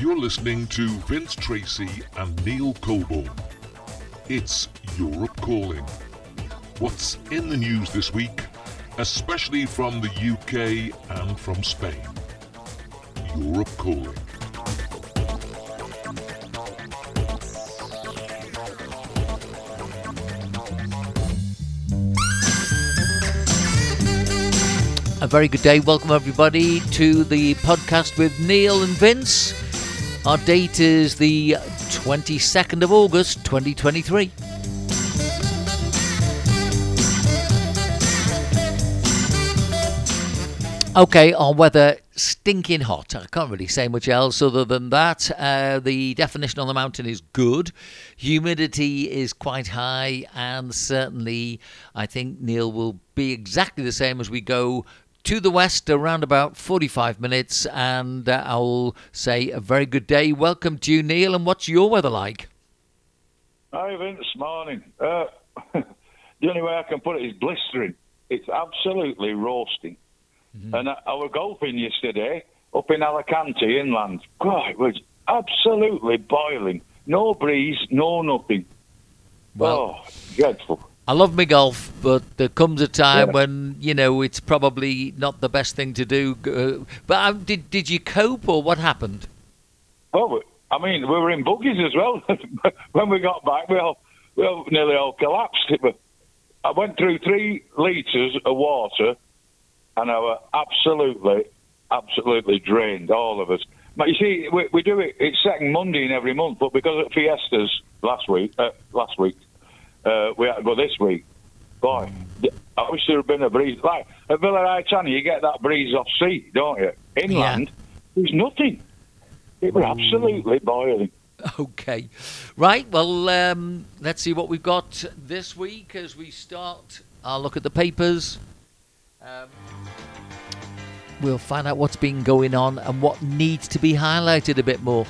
You're listening to Vince Tracy and Neil Colbourne. It's Europe Calling. What's in the news this week, especially from the UK and from Spain? Europe Calling. A very good day. Welcome, everybody, to the podcast with Neil and Vince. Our date is the 22nd of August, 2023. Okay, our weather stinking hot. I can't really say much else other than that. Uh, the definition on the mountain is good. Humidity is quite high, and certainly, I think Neil will be exactly the same as we go to the west around about 45 minutes. And uh, I'll say a very good day. Welcome to you, Neil. And what's your weather like? Hi, Vince. Morning. Uh, the only way I can put it is blistering. It's absolutely roasting. Mm-hmm. And I, I was golfing yesterday up in Alicante inland. God, it was absolutely boiling. No breeze, no nothing. Well, oh, dreadful. I love my golf, but there comes a time yeah. when you know it's probably not the best thing to do. Uh, but um, did did you cope, or what happened? Well, I mean, we were in buggies as well. when we got back, we all we all nearly all collapsed. I went through three litres of water and I were absolutely, absolutely drained, all of us. But you see, we, we do it. It's second Monday in every month, but because of Fiestas last week, uh, last week, uh, we had to go this week. Boy, I wish there had been a breeze. Like at Villa Aitana, you get that breeze off sea, don't you? Inland, yeah. there's nothing. It was absolutely boiling. Okay. Right. Well, um, let's see what we've got this week as we start I'll look at the papers. Um, we'll find out what's been going on and what needs to be highlighted a bit more.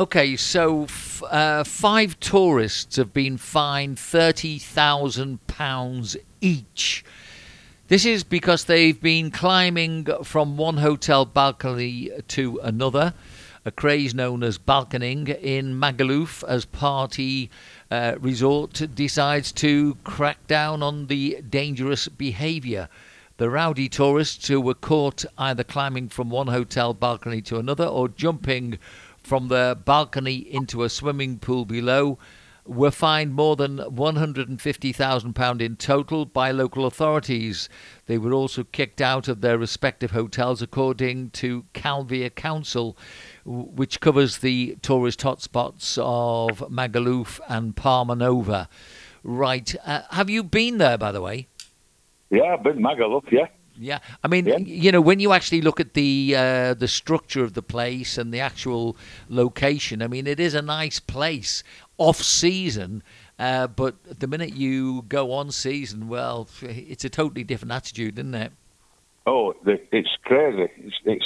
Okay, so f- uh, five tourists have been fined £30,000 each this is because they've been climbing from one hotel balcony to another, a craze known as balconing in Magaluf as party uh, resort decides to crack down on the dangerous behaviour. The rowdy tourists who were caught either climbing from one hotel balcony to another or jumping from their balcony into a swimming pool below were fined more than £150,000 in total by local authorities. They were also kicked out of their respective hotels, according to Calvia Council, which covers the tourist hotspots of Magaluf and Palma Nova. Right. Uh, have you been there, by the way? Yeah, I've been Magaluf, yeah. Yeah, I mean, yeah. you know, when you actually look at the uh, the structure of the place and the actual location, I mean, it is a nice place off season. Uh, but the minute you go on season, well, it's a totally different attitude, isn't it? Oh, it's crazy. It's, it's,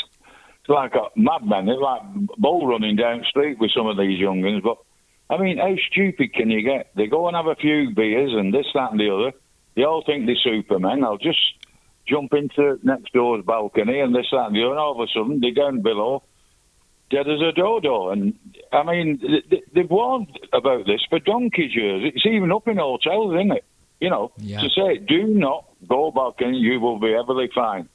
it's like a madman. It's like bull running down the street with some of these youngins. But I mean, how stupid can you get? They go and have a few beers and this, that, and the other. They all think they're supermen. They'll just jump into next door's balcony and this, that, and the other. And all of a sudden, they're down below, dead as a dodo. And I mean, they've warned about this for donkey's years. It's even up in hotels, isn't it? You know, yeah. to say, do not go balcony, you will be heavily fined.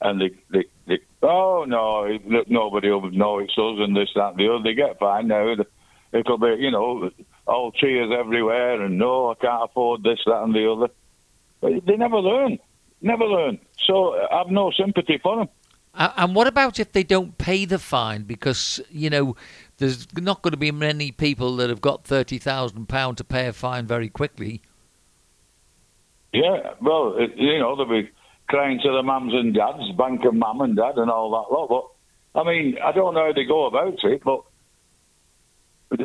And they, they, they oh no, nobody will know it's us and this, that, and the other. They get fined now. It'll be, you know, all cheers everywhere and no, I can't afford this, that, and the other. But they never learn. Never learn. So uh, I've no sympathy for them. And what about if they don't pay the fine? Because, you know, there's not going to be many people that have got £30,000 to pay a fine very quickly. Yeah, well, you know, they'll be crying to the mums and dads, bank of mum and dad and all that lot. But, I mean, I don't know how they go about it, but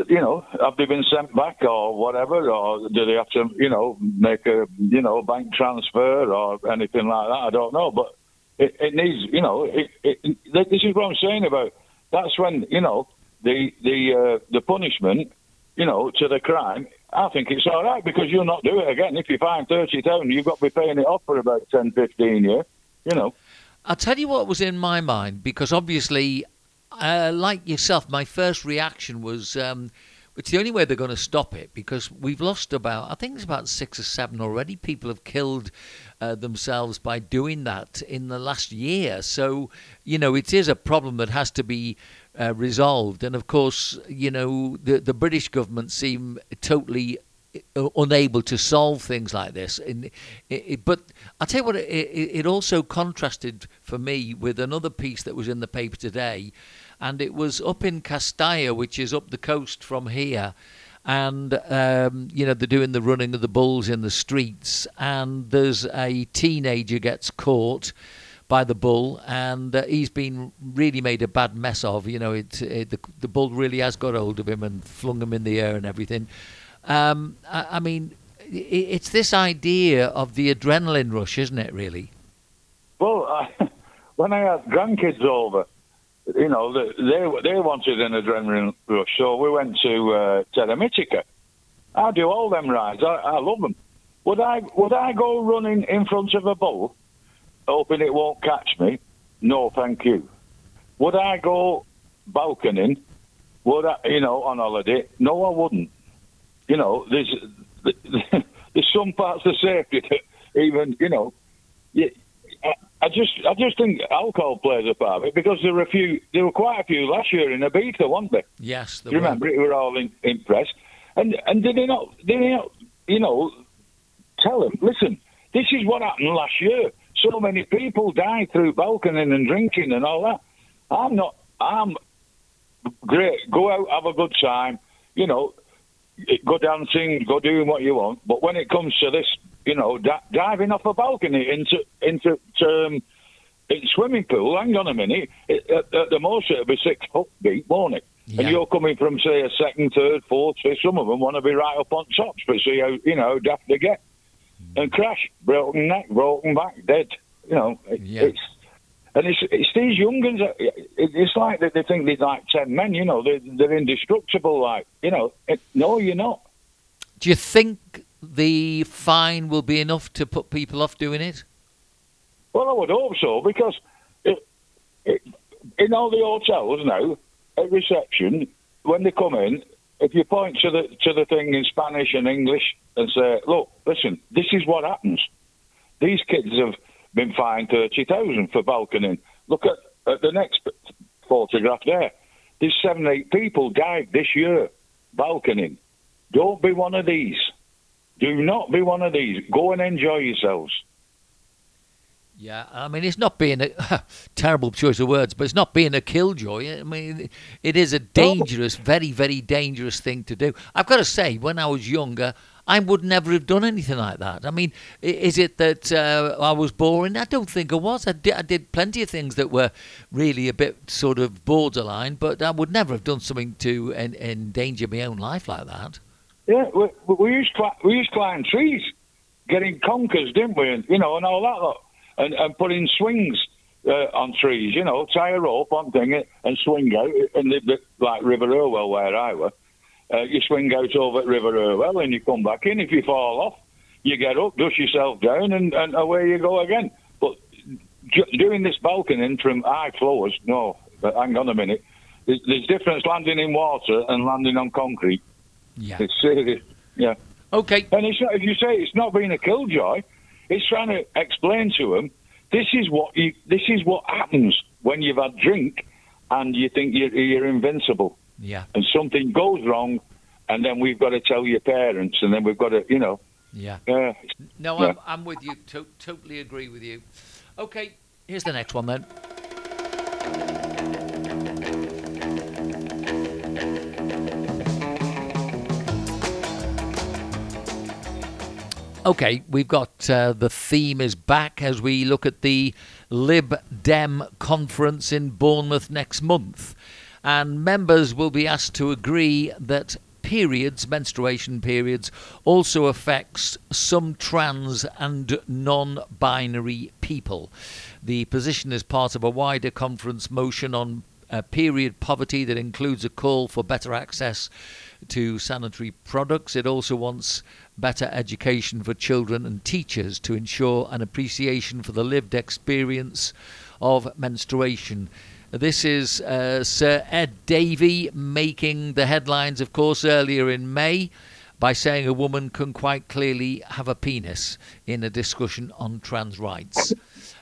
you know, have they been sent back or whatever, or do they have to, you know, make a, you know, bank transfer or anything like that? I don't know, but it, it needs, you know, it, it, this is what I'm saying about that's when you know the the uh, the punishment, you know, to the crime. I think it's all right because you'll not do it again. If you find thirty thousand, you've got to be paying it off for about 10, 15 years. You know. I'll tell you what was in my mind because obviously, uh, like yourself, my first reaction was. Um, it's the only way they're going to stop it because we've lost about, I think it's about six or seven already. People have killed uh, themselves by doing that in the last year. So, you know, it is a problem that has to be uh, resolved. And of course, you know, the, the British government seem totally unable to solve things like this. It, it, but I'll tell you what, it, it also contrasted for me with another piece that was in the paper today and it was up in Castilla, which is up the coast from here. And um, you know they're doing the running of the bulls in the streets, and there's a teenager gets caught by the bull, and uh, he's been really made a bad mess of. You know, it, the, the bull really has got hold of him and flung him in the air and everything. Um, I, I, mean, it, it's this idea of the adrenaline rush, isn't it? Really. Well, uh, when I had grandkids over, you know, they they wanted an adrenaline rush, so we went to uh, Terra I do all them rides. I, I love them. Would I would I go running in front of a bull, hoping it won't catch me? No, thank you. Would I go balconing? Would I, you know, on holiday? No, I wouldn't. You know, there's there's some parts of safety that even you know, you, I just, I just think alcohol plays a part of it because there were a few, there were quite a few last year in Ibiza, weren't there? Yes, Do you remember? It were all in, impressed, and and did they not, did they not, you know, tell them, listen, this is what happened last year. So many people died through balconing and drinking and all that. I'm not, I'm great. Go out, have a good time, you know, go dancing, go doing what you want. But when it comes to this you know, da- diving off a balcony into into um, in swimming pool. Hang on a minute. It, at, at, the most, it'll be six foot deep, won't it? Yeah. And you're coming from, say, a second, third, fourth. So some of them want to be right up on tops, but see how you know daft they get and crash, broken neck, broken back, dead. You know, it, yeah. it's and it's it's these young ones. Uh, it's like that they think they're like ten men. You know, they're, they're indestructible. Like you know, it, no, you're not. Do you think the fine will be enough to put people off doing it? Well, I would hope so because it, it, in all the hotels now, at reception, when they come in, if you point to the to the thing in Spanish and English and say, "Look, listen, this is what happens. These kids have been fined thirty thousand for balconing. Look at, at the next photograph there. There's seven, eight people died this year balconing. Don't be one of these." Do not be one of these. Go and enjoy yourselves. Yeah, I mean, it's not being a terrible choice of words, but it's not being a killjoy. I mean, it is a dangerous, very, very dangerous thing to do. I've got to say, when I was younger, I would never have done anything like that. I mean, is it that uh, I was boring? I don't think I was. I did, I did plenty of things that were really a bit sort of borderline, but I would never have done something to en- endanger my own life like that. Yeah, we, we used to, we used to climb trees, getting conkers, didn't we? And, you know, and all that, and and putting swings uh, on trees. You know, tie a rope on thing and swing out. And the, like River Irwell, where I were, uh, you swing out over at River Irwell and you come back in. If you fall off, you get up, dust yourself down, and, and away you go again. But doing this balcony from high floors, no. But hang on a minute. There's, there's difference landing in water and landing on concrete. Yeah. It's serious. Yeah. Okay. And it's not, if you say it's not being a killjoy, it's trying to explain to them this is what you, this is what happens when you've had drink and you think you're, you're invincible. Yeah. And something goes wrong, and then we've got to tell your parents, and then we've got to, you know. Yeah. Uh, no. I'm, I'm with you. To- totally agree with you. Okay, here's the next one then. Okay, we've got uh, the theme is back as we look at the Lib Dem conference in Bournemouth next month. And members will be asked to agree that periods, menstruation periods, also affects some trans and non binary people. The position is part of a wider conference motion on uh, period poverty that includes a call for better access to sanitary products. It also wants better education for children and teachers to ensure an appreciation for the lived experience of menstruation. This is uh, Sir Ed Davey making the headlines, of course, earlier in May by saying a woman can quite clearly have a penis in a discussion on trans rights.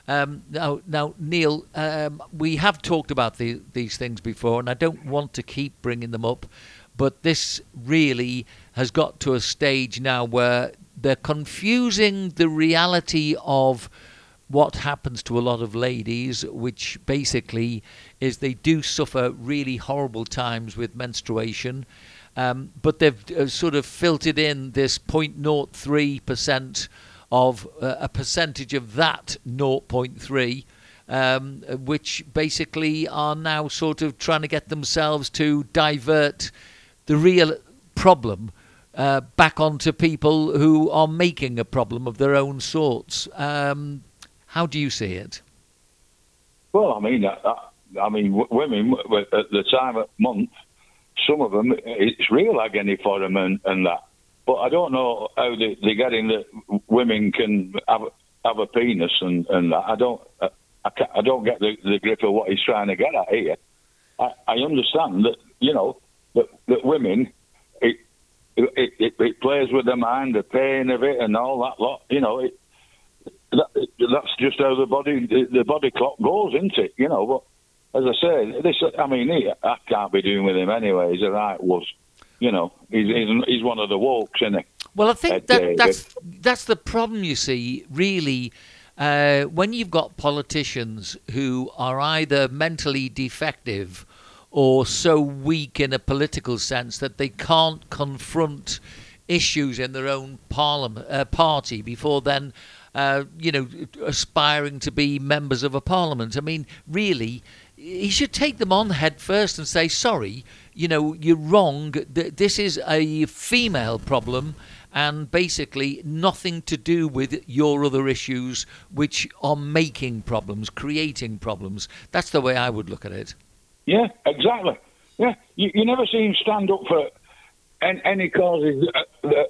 Um, now, now, Neil, um, we have talked about the, these things before, and I don't want to keep bringing them up, but this really has got to a stage now where they're confusing the reality of what happens to a lot of ladies, which basically is they do suffer really horrible times with menstruation. Um, but they've uh, sort of filtered in this 0.03% of uh, a percentage of that 0.3, um, which basically are now sort of trying to get themselves to divert the real problem uh, back onto people who are making a problem of their own sorts. Um, how do you see it? Well, I mean, I, I mean, women at the time of month some of them, it's real agony for them and, and that. But I don't know how they, they're getting that women can have, have a penis and, and that. I don't, uh, I, I don't get the, the grip of what he's trying to get at here. I, I understand that, you know, that, that women, it, it, it, it plays with the mind, the pain of it and all that lot. You know, it, that, that's just how the body the, the body clock goes, isn't it? You know, but as I say, this, I mean, he, I can't be doing with him anyway. He's a right was, you know, he's, he's, he's one of the walks, isn't he? Well, I think that, that's that's the problem. You see, really, uh, when you've got politicians who are either mentally defective or so weak in a political sense that they can't confront issues in their own parliament uh, party before then. Uh, you know, aspiring to be members of a parliament. I mean, really, he should take them on head first and say, sorry, you know, you're wrong. This is a female problem and basically nothing to do with your other issues, which are making problems, creating problems. That's the way I would look at it. Yeah, exactly. Yeah, you, you never see him stand up for any, any causes that,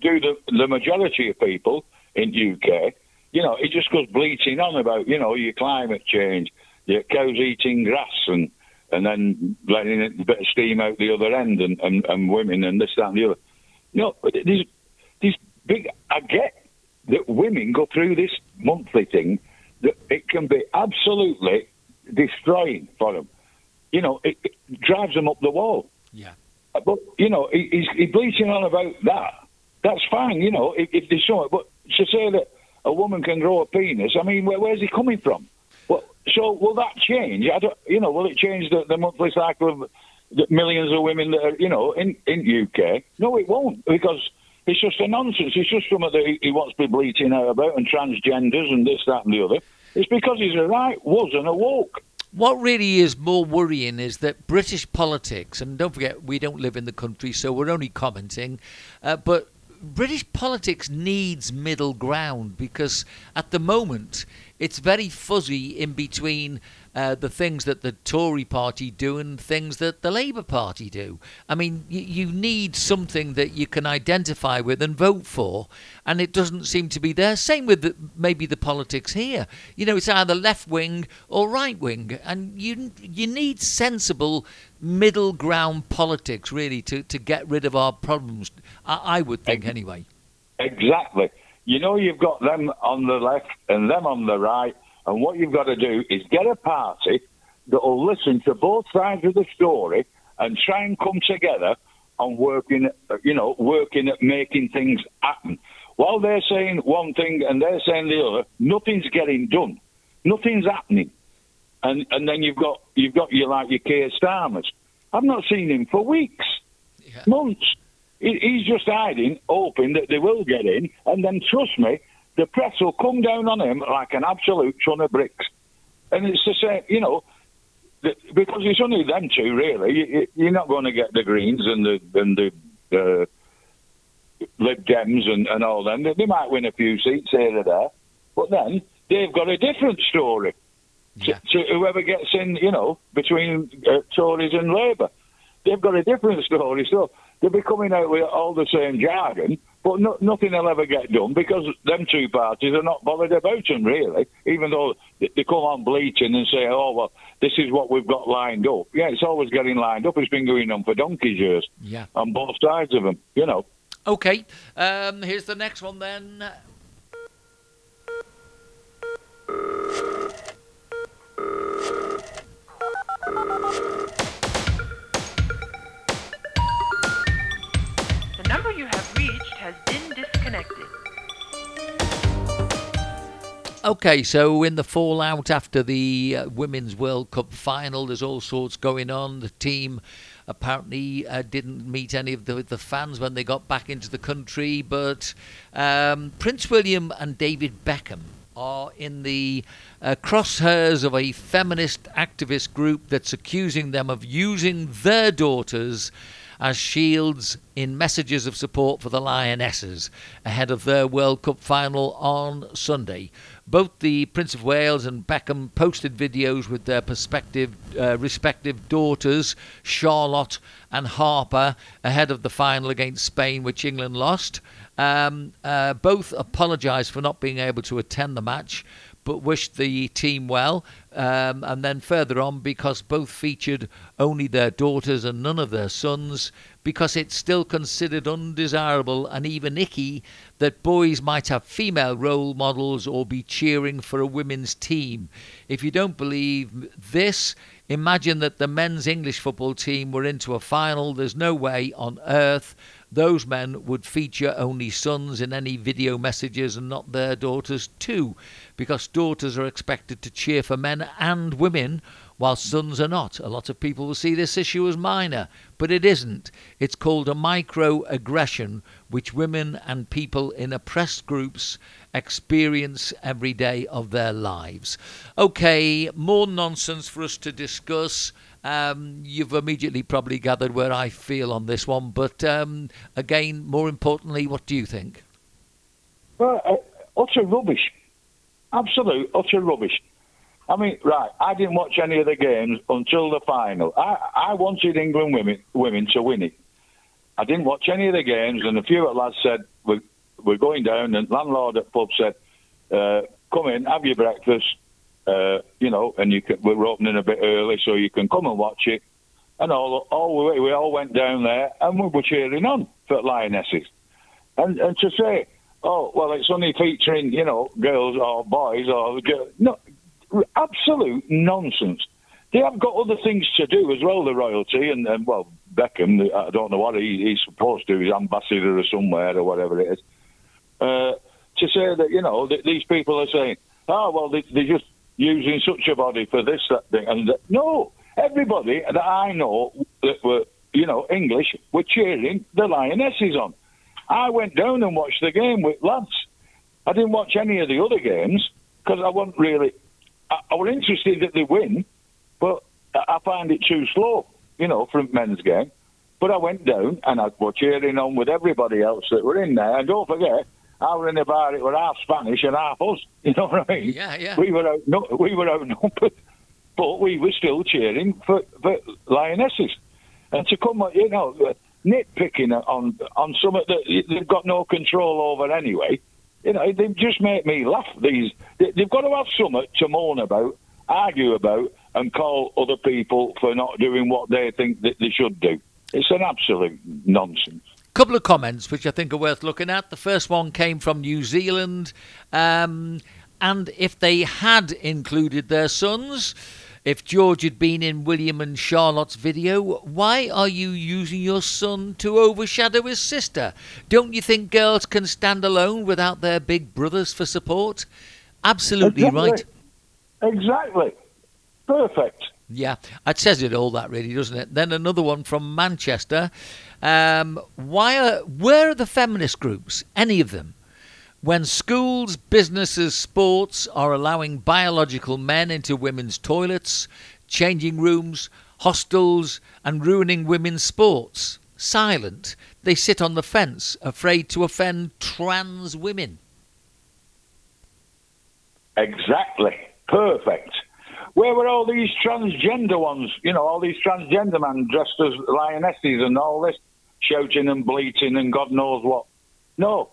do the, the majority of people in UK. You know, he just goes bleating on about, you know, your climate change your cows eating grass and and then letting a bit of steam out the other end and, and, and women and this, that and the other. You know, these, these big, I get that women go through this monthly thing that it can be absolutely destroying for them. You know, it, it drives them up the wall. Yeah. But, you know, he, he's, he's bleating on about that. That's fine, you know, if, if there's something. But to say that a woman can grow a penis, I mean, where, where's he coming from? Well, So will that change? I don't, you know, will it change the, the monthly cycle of the millions of women that are, you know, in in UK? No, it won't because it's just a nonsense. It's just something that he, he wants to be bleating out about and transgenders and this, that, and the other. It's because he's a right was and a woke. What really is more worrying is that British politics, and don't forget, we don't live in the country, so we're only commenting, uh, but British politics needs middle ground because at the moment it's very fuzzy in between uh, the things that the Tory party do and things that the Labour Party do. I mean, y- you need something that you can identify with and vote for, and it doesn't seem to be there. Same with the, maybe the politics here. You know, it's either left wing or right wing, and you you need sensible middle ground politics really to, to get rid of our problems. I, I would think anyway. Exactly. You know, you've got them on the left and them on the right, and what you've got to do is get a party that will listen to both sides of the story and try and come together on working, you know, working at making things happen. While they're saying one thing and they're saying the other, nothing's getting done. Nothing's happening. And and then you've got you've got you like your Keir Starmers. I've not seen him for weeks, yeah. months he's just hiding, hoping that they will get in, and then trust me, the press will come down on him like an absolute ton of bricks. And it's the same, you know, because it's only them two really. You're not going to get the Greens and the and the uh, Lib Dems and, and all them. They might win a few seats here or there, but then they've got a different story. Yeah. to, to whoever gets in, you know, between uh, Tories and Labour. They've got a different story. So they'll be coming out with all the same jargon, but no, nothing will ever get done because them two parties are not bothered about them, really, even though they, come on bleating and say, oh, well, this is what we've got lined up. Yeah, it's always getting lined up. It's been going on for donkey's years Yeah. on both sides of them, you know. Okay. Um, here's the next one then. Has been disconnected. Okay, so in the fallout after the uh, Women's World Cup final, there's all sorts going on. The team apparently uh, didn't meet any of the, the fans when they got back into the country, but um, Prince William and David Beckham are in the uh, crosshairs of a feminist activist group that's accusing them of using their daughters as shields in messages of support for the Lionesses ahead of their World Cup final on Sunday. Both the Prince of Wales and Beckham posted videos with their uh, respective daughters, Charlotte and Harper, ahead of the final against Spain, which England lost. Um, uh, both apologised for not being able to attend the match, but wished the team well. Um, and then further on, because both featured only their daughters and none of their sons, because it's still considered undesirable and even icky that boys might have female role models or be cheering for a women's team. If you don't believe this, imagine that the men's English football team were into a final. There's no way on earth those men would feature only sons in any video messages and not their daughters too, because daughters are expected to cheer for men and women, while sons are not. A lot of people will see this issue as minor, but it isn't. It's called a microaggression, which women and people in oppressed groups experience every day of their lives. Okay, more nonsense for us to discuss. Um, you've immediately probably gathered where I feel on this one, but um, again, more importantly, what do you think? Well, uh, utter rubbish. Absolute utter rubbish. I mean, right, I didn't watch any of the games until the final. I, I wanted England women women to win it. I didn't watch any of the games, and a few lads said, we're, we're going down, and landlord at pub said, uh, come in, have your breakfast, uh, you know, and you can, we're opening a bit early so you can come and watch it. And all, all we, we all went down there and we were cheering on for Lionesses. And, and to say, oh, well, it's only featuring, you know, girls or boys or. No, absolute nonsense. They have got other things to do as well, the royalty, and, and well, Beckham, I don't know what he, he's supposed to, he's ambassador or somewhere or whatever it is. Uh, to say that, you know, these people are saying, oh, well, they, they're just using such a body for this, that thing. And that. no, everybody that I know that were, you know, English were cheering the Lionesses on. I went down and watched the game with lads. I didn't watch any of the other games because I wasn't really. I, I was interested that they win, but I I find it too slow, you know, for a men's game. But I went down and I was cheering on with everybody else that were in there. And don't forget, I was in the bar. It were half Spanish and half us. You know what I mean? Yeah, yeah. We were out. No, we were outnumbered, but we were still cheering for, for lionesses. And to come, you know, nitpicking on on something that they've got no control over anyway. You know, they just make me laugh. These they, they've got to have something to moan about, argue about, and call other people for not doing what they think that they should do. It's an absolute nonsense. couple of comments which I think are worth looking at. The first one came from New Zealand, um, and if they had included their sons, if George had been in William and Charlotte's video, why are you using your son to overshadow his sister? Don't you think girls can stand alone without their big brothers for support? Absolutely Exactly. right. Exactly. Perfect. Yeah, it says it all, that really, doesn't it? Then another one from Manchester. Um, why are where are the feminist groups? Any of them? When schools, businesses, sports are allowing biological men into women's toilets, changing rooms, hostels, and ruining women's sports. Silent. They sit on the fence, afraid to offend trans women. Exactly. Perfect. where were all these transgender ones? You know, all these transgender men dressed as lionesses and all this shouting and bleating and God knows what. No,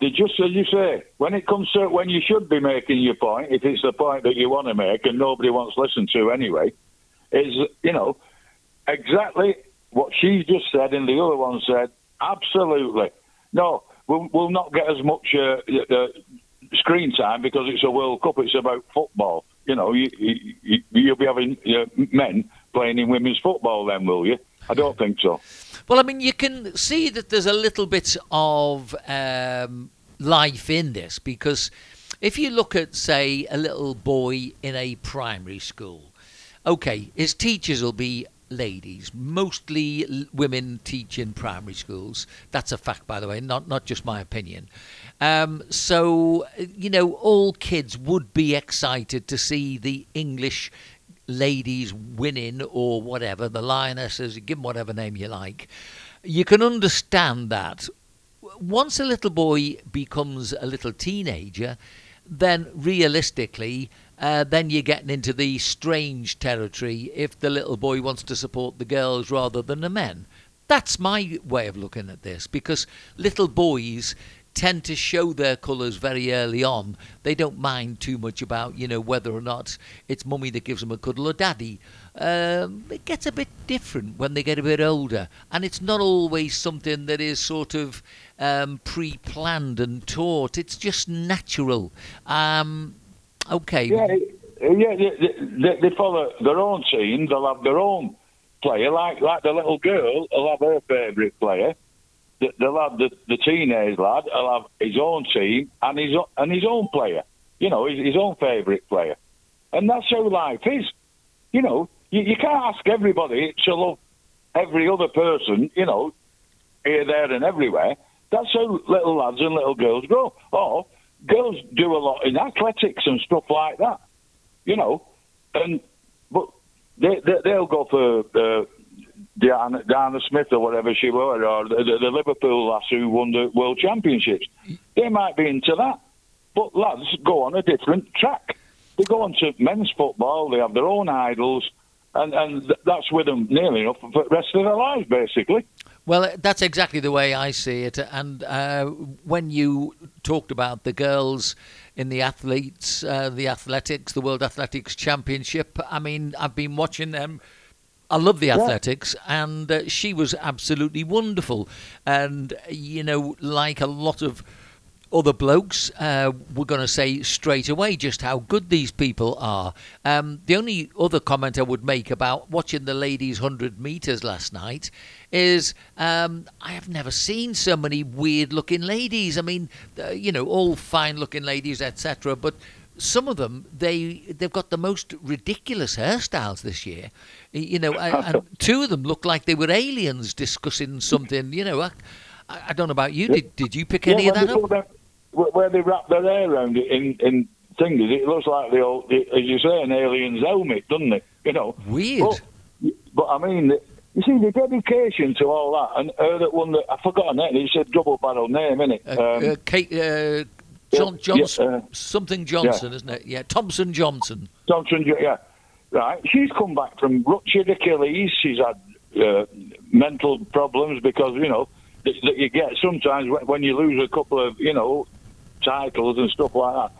they just, as you say, when it comes to when you should be making your point, if it's the point that you want to make and nobody wants to listen to anyway, is, you know, exactly what she just said and the other one said. Absolutely. No, we'll, we'll not get as much uh, uh, screen time because it's a World Cup. It's about football. You know, you, you, you'll be having uh, men playing in women's football then, will you? I don't think so. Well, I mean, you can see that there's a little bit of um, life in this because if you look at, say, a little boy in a primary school, okay, his teachers will be ladies, mostly women teach in primary schools. That's a fact, by the way, not not just my opinion. Um, so you know, all kids would be excited to see the English ladies winning or whatever, the lionesses, give them whatever name you like. You can understand that. Once a little boy becomes a little teenager, then realistically, uh, then you're getting into the strange territory if the little boy wants to support the girls rather than the men. That's my way of looking at this because little boys tend to show their colours very early on. They don't mind too much about, you know, whether or not it's mummy that gives them a cuddle or daddy. Um, it gets a bit different when they get a bit older, and it's not always something that is sort of um, pre-planned and taught. It's just natural. Um, okay. Yeah, yeah. They, they, they follow their own team. They'll have their own player, like like the little girl. will have her favourite player the, the lad, the, the teenage lad, will have his own team and his and his own player. You know, his, his own favourite player, and that's how life is. You know, you, you can't ask everybody to love every other person. You know, here, there, and everywhere. That's how little lads and little girls grow. Or girls do a lot in athletics and stuff like that. You know, and but they, they they'll go for uh, Diana, Diana Smith or whatever she was, or the, the, Liverpool lass who won the World Championships. They might be into that. But lads go on a different track. They go on to men's football, they have their own idols, and, and that's with them nearly enough for the rest of their lives, basically. Well, that's exactly the way I see it. And uh, when you talked about the girls in the athletes, uh, the athletics, the World Athletics Championship, I mean, I've been watching them I love the athletics, yeah. and uh, she was absolutely wonderful. And you know, like a lot of other blokes, uh, we're going to say straight away just how good these people are. Um, the only other comment I would make about watching the ladies' 100 metres last night is um, I have never seen so many weird looking ladies. I mean, uh, you know, all fine looking ladies, etc. But some of them they they've got the most ridiculous hairstyles this year. You know, and two of them look like they were aliens discussing something. You know, I, I don't know about you. Did did you pick any of that up? Them, where they wrap their hair around it in in things, it looks like the old, as you say, an alien's helmet, doesn't it? You know, weird. But, but I mean. You see the dedication to all that, and her that one that I forgot her name. It's a double barrel name, isn't it? Uh, um, uh, Kate, uh, John Johnson, yeah, uh, something Johnson, yeah. isn't it? Yeah, Thompson Johnson. Thompson, yeah, right. She's come back from ruptured Achilles. She's had uh, mental problems because you know that, that you get sometimes when, when, you lose a couple of you know titles and stuff like that.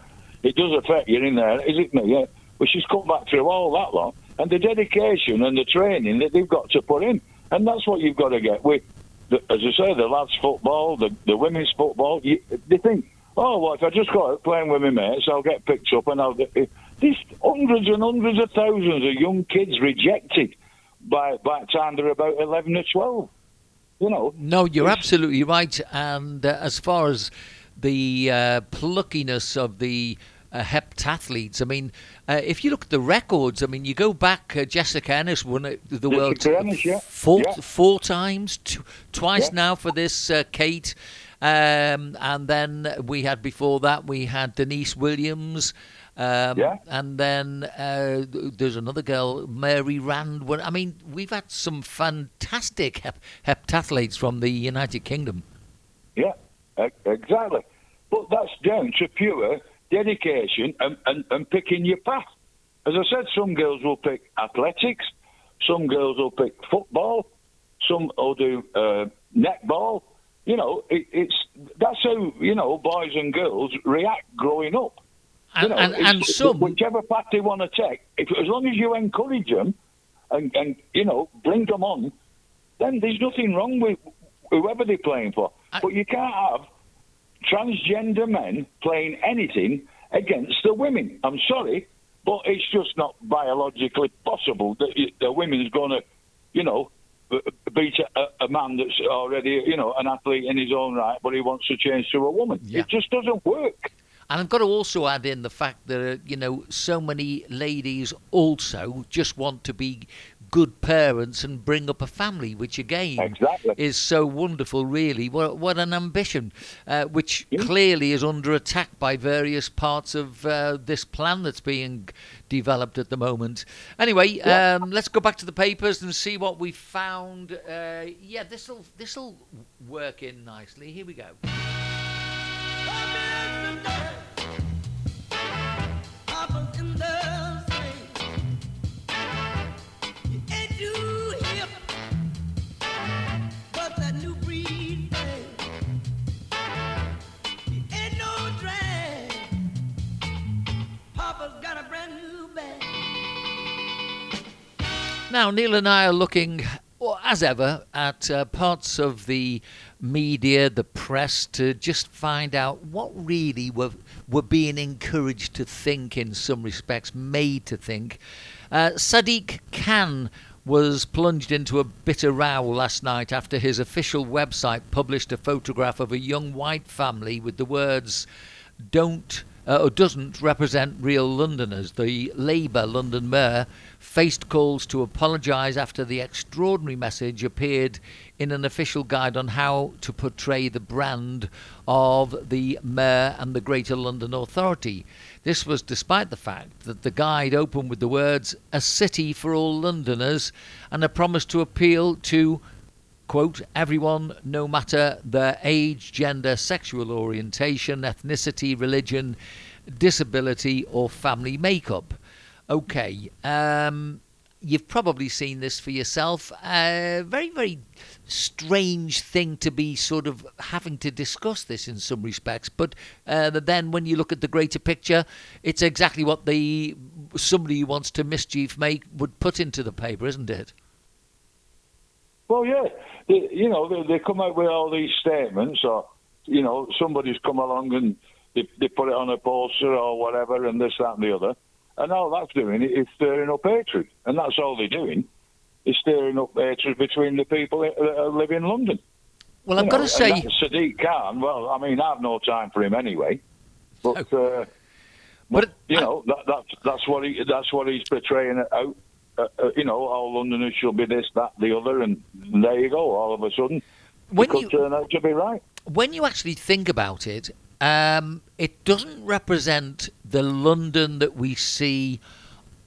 It does affect you in there, is it me? Yeah. But she's come back through all that long, and the dedication and the training that they've got to put in, and that's what you've got to get with. The, as I say, the lads' football, the, the women's football. You, they think oh, well, if I just go out playing with my mates, I'll get picked up and I'll get. There's hundreds and hundreds of thousands of young kids rejected by, by the time they're about 11 or 12. You know. No, you're absolutely right. And uh, as far as the uh, pluckiness of the uh, heptathletes. I mean, uh, if you look at the records, I mean, you go back, uh, Jessica Ennis won the Jessica world Ennis, yeah. four, yeah. four times, t- twice yeah. now for this uh, Kate. Um, and then we had before that we had Denise Williams. Um, yeah. And then uh, there's another girl, Mary Rand. I mean, we've had some fantastic hep- heptathletes from the United Kingdom. Yeah, exactly. But that's down to pure dedication and, and, and picking your path. as I said, some girls will pick athletics, some girls will pick football, some will do uh, netball. You know, it, it's that's how you know boys and girls react growing up. You And, know, and, and some, whichever path they want to take, if, as long as you encourage them and, and you know bring them on, then there's nothing wrong with whoever they're playing for. I- but you can't have transgender men playing anything against the women. I'm sorry, but it's just not biologically possible that the women's going to, you know, beat a, a man that's already, you know, an athlete in his own right, but he wants to change to a woman. Yeah. It just doesn't work. And I've got to also add in the fact that, uh, you know, so many ladies also just want to be good parents and bring up a family, which again Exactly. is so wonderful, really. What, what an ambition, uh, which Yeah. clearly is under attack by various parts of uh, this plan that's being developed at the moment. Anyway, Yeah. um, let's go back to the papers and see what we found. Uh, yeah, this'll this'll work in nicely. Here we go. Now, Neil and I are looking, well, as ever, at uh, parts of the media, the press, to just find out what really we're, we're being encouraged to think in some respects, made to think. Uh, Sadiq Khan was plunged into a bitter row last night after his official website published a photograph of a young white family with the words, don't uh, or doesn't represent real Londoners. The Labour London Mayor faced calls to apologise after the extraordinary message appeared in an official guide on how to portray the brand of the Mayor and the Greater London Authority. This was despite the fact that the guide opened with the words, a city for all Londoners, and a promise to appeal to quote, everyone, no matter their age, gender, sexual orientation, ethnicity, religion, disability, or family makeup. Okay, um, you've probably seen this for yourself. A very, very strange thing to be sort of having to discuss this in some respects. But uh, then when you look at the greater picture, it's exactly what the somebody who wants to mischief make would put into the paper, isn't it? Well, yeah, they, you know, they, they come out with all these statements, or you know, somebody's come along and they, they put it on a poster or whatever, and this, that, and the other, and all that's doing is stirring up hatred, and that's all they're doing is stirring up hatred between the people that live in London. Well, I've You got know, to say. Sadiq Khan. Well, I mean, I've no time for him anyway, but. Uh, But you know that, that's that's what he that's what he's portraying out. Uh, uh, you know, all Londoners should be this, that, the other, and there you go. All of a sudden, When it could you- turn out to be right. when you actually think about it, um, it doesn't represent the London that we see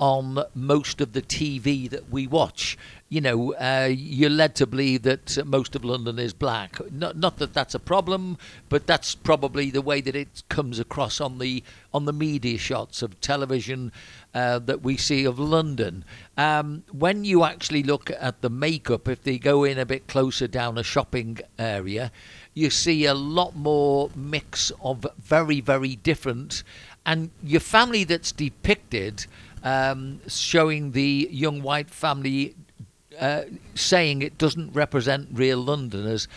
on most of the TV that we watch. You know, uh, you're led to believe that most of London is black. Not, not that that's a problem, but that's probably the way that it comes across on the on the media shots of television uh, that we see of London. Um, when you actually look at the makeup, if they go in a bit closer down a shopping area, you see a lot more mix of very, very different. And your family that's depicted, um, showing the young white family uh, saying it doesn't represent real Londoners.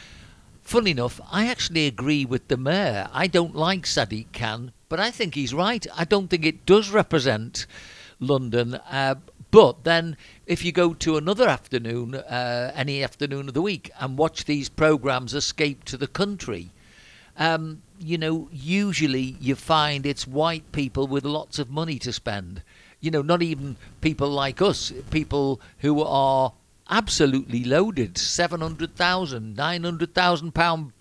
Funny enough, I actually agree with the mayor. I don't like Sadiq Khan, but I think he's right. I don't think it does represent London. Uh, but then, if you go to another afternoon, uh, any afternoon of the week, and watch these programs escape to the country, um, you know, usually you find it's white people with lots of money to spend. You know, not even people like us, people who are absolutely loaded 700,000, 900,000 pound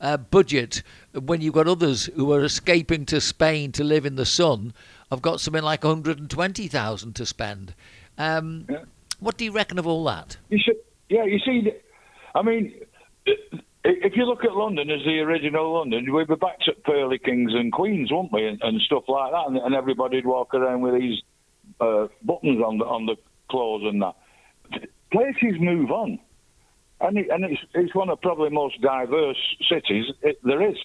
uh, budget when you've got others who are escaping to Spain to live in the sun I've got something like 120,000 to spend. Um, Yeah. What do you reckon of all that? You should, yeah, you see, I mean, if you look at London as the original London, we'd be back to pearly kings and queens, wouldn't we, and, and stuff like that, and, and everybody'd walk around with these uh, buttons on the on the clothes and that. Places move on, and it, and it's it's one of probably most diverse cities it, there is.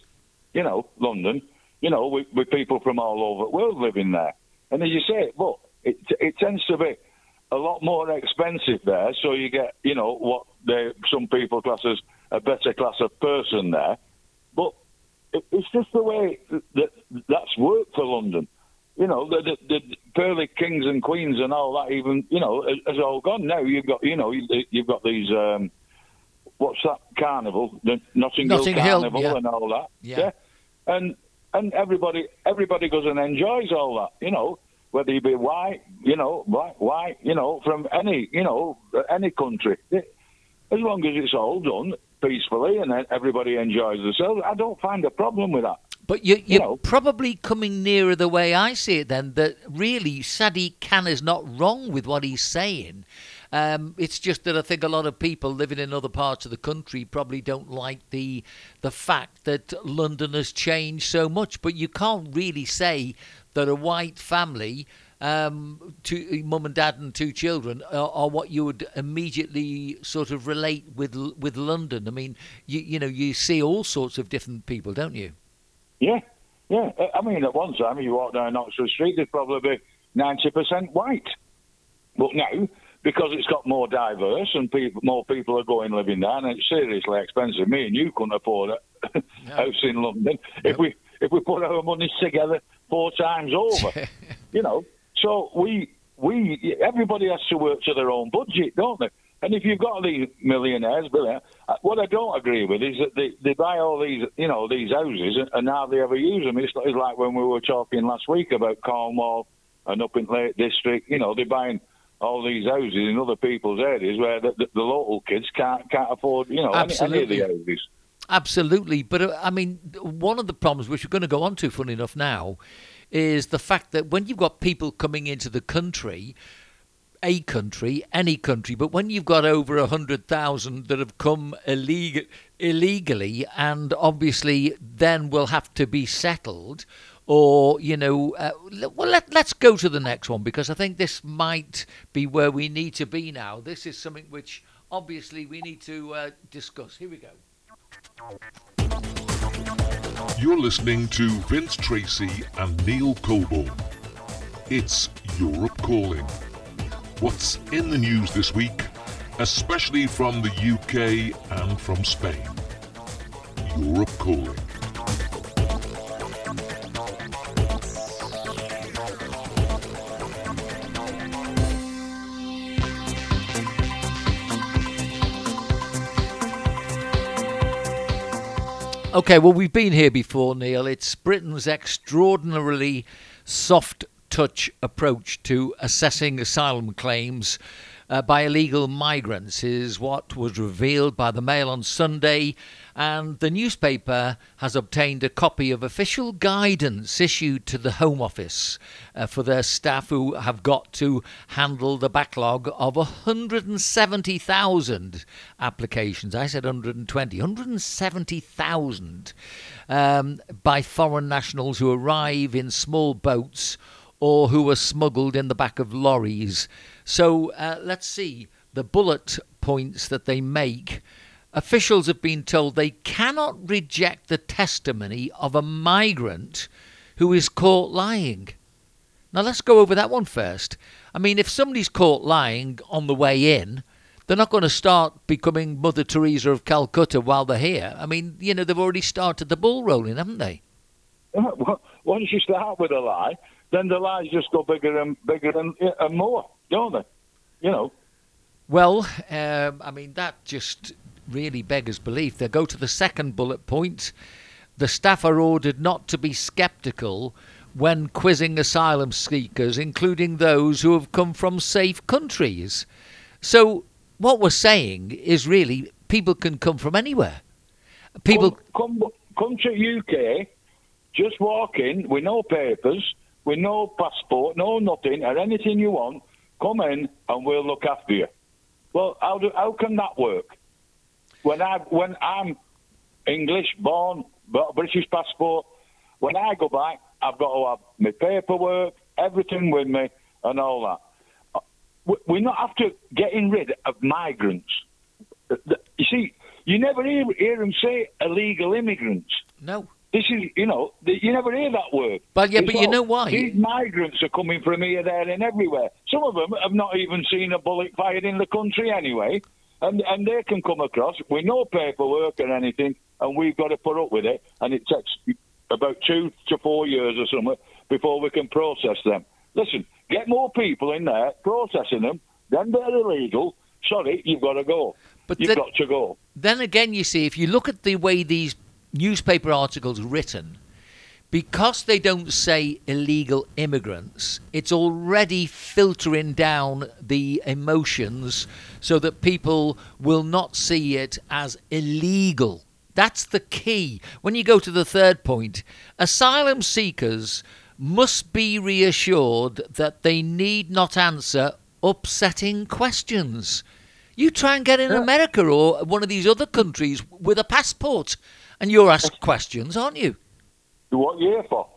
You know, London. You know, with, with people from all over the world living there. And as you say, look, it it tends to be a lot more expensive there, so you get you know what they some people class as a better class of person there. But it, it's just the way that that's worked for London. You know, the, the, the pearly kings and queens and all that. Even you know, has, all gone now. You've got you know, you, you've got these. Um, what's that carnival? The Notting, Notting Hill Hill, Carnival yeah. and all that. Yeah. and and everybody everybody goes and enjoys all that. You know, whether you be white, you know, black, white, you know, from any you know any country. As long as it's all done peacefully and everybody enjoys themselves, I don't find a problem with that. But you, you're know. probably coming nearer the way I see it then, that really Sadiq Khan is not wrong with what he's saying. Um, it's just that I think a lot of people living in other parts of the country probably don't like the the fact that London has changed so much. But you can't really say that a white family, um, two, mum and dad and two children, are, are what you would immediately sort of relate with with London. I mean, you you know you see all sorts of different people, don't you? Yeah, yeah. I- I mean, at one time, if you walk down Oxford Street, there'd probably be ninety percent white. But now, because it's got more diverse and people, more people are going living there, and it's seriously expensive. Me and you couldn't afford a house in London if we if we put our money together four times over. you know, so we we everybody has to work to their own budget, don't they? And if you've got these millionaires, billionaires, uh, what I don't agree with is that they, they buy all these, you know, these houses and, and hardly ever use them. It's, it's like when we were talking last week about Cornwall and up in Lake District. You know, they're buying all these houses in other people's areas where the, the, the local kids can't can't afford, you know, any, any of the Absolutely. houses. Absolutely, but uh, I mean, one of the problems which we're going to go on to, funny enough, now, is the fact that when you've got people coming into the country, a country, any country, but when you've got over a hundred thousand that have come illeg- illegally, and obviously then will have to be settled, or you know, uh, well, let, let's go to the next one because I think this might be where we need to be now. This is something which obviously we need to uh, discuss. Here we go. You're listening to Vince Tracy and Neil Colbourne. It's Europe Calling. What's in the news this week, especially from the UK and from Spain? Europe Calling. Okay, well, we've been here before, Neil. It's Britain's extraordinarily soft touch approach to assessing asylum claims uh, by illegal migrants, is what was revealed by the Mail on Sunday. And the newspaper has obtained a copy of official guidance issued to the Home Office uh, for their staff who have got to handle the backlog of 170,000 applications. I said 120, 170,000 um, by foreign nationals who arrive in small boats or who were smuggled in the back of lorries. So uh, let's see the bullet points that they make. Officials have been told they cannot reject the testimony of a migrant who is caught lying. Now let's go over that one first. I mean, if somebody's caught lying on the way in, they're not going to start becoming Mother Teresa of Calcutta while they're here. I mean, you know, they've already started the ball rolling, haven't they? Once you start with a lie, then the lies just go bigger and bigger and, and more, don't they? You know. Well, um, I mean, that just really beggars belief. They go to the second bullet point. The staff are ordered not to be sceptical when quizzing asylum seekers, including those who have come from safe countries. So, what we're saying is really people can come from anywhere. People, come, come, come to UK, just walk in with no papers, with no passport, no nothing, or anything you want. Come in and we'll look after you. Well, how do, how can that work? When I when I'm English born, British passport, when I go back, I've got to have my paperwork, everything with me, and all that. We- We're not after getting rid of migrants. You see, you never hear, hear them say illegal immigrants. No. This is, you know, the, you never hear that word. But yeah, but you know why? These migrants are coming from here, there, and everywhere. Some of them have not even seen a bullet fired in the country anyway, and and they can come across with no paperwork or anything, and we've got to put up with it, and it takes about two to four years or something before we can process them. Listen, get more people in there processing them, then they're illegal. Sorry, you've got to go. But you've then- got to go. Then again, you see, if you look at the way these newspaper articles written, because they don't say illegal immigrants, it's already filtering down the emotions so that people will not see it as illegal. That's the key. When you go to the third point, asylum seekers must be reassured that they need not answer upsetting questions. You try and get in America or one of these other countries with a passport, and you're asked questions, aren't you? What you here for?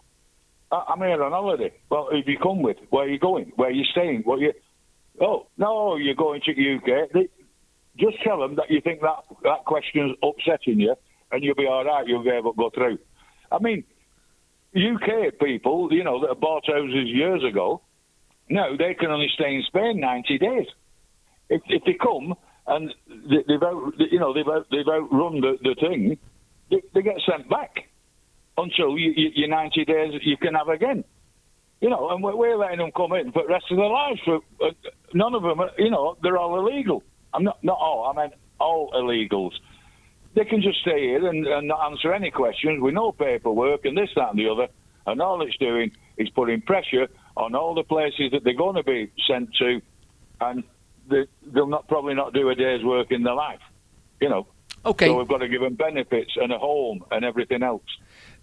I'm here on holiday. Well, who do you come with? Where are you going? Where are you staying? What you? Oh no, you're going to UK. They, just tell them that you think that that question's upsetting you, and you'll be all right. You'll be able to go through. I mean, UK people, you know, that bought houses years ago, no, they can only stay in Spain 90 days. If, if they come and they, they've out, you know, they've out, they've outrun the, the thing, they, they get sent back until you, you, your 90 days you can have again. You know, and we're, we're letting them come in for the rest of their lives. For, uh, none of them, are, you know, they're all illegal. I'm not, not all, I mean all illegals. They can just stay here and, and not answer any questions with no paperwork and this, that, and the other. And all it's doing is putting pressure on all the places that they're going to be sent to, and they, they'll not probably not do a day's work in their life. You know, Okay. so we've got to give them benefits and a home and everything else.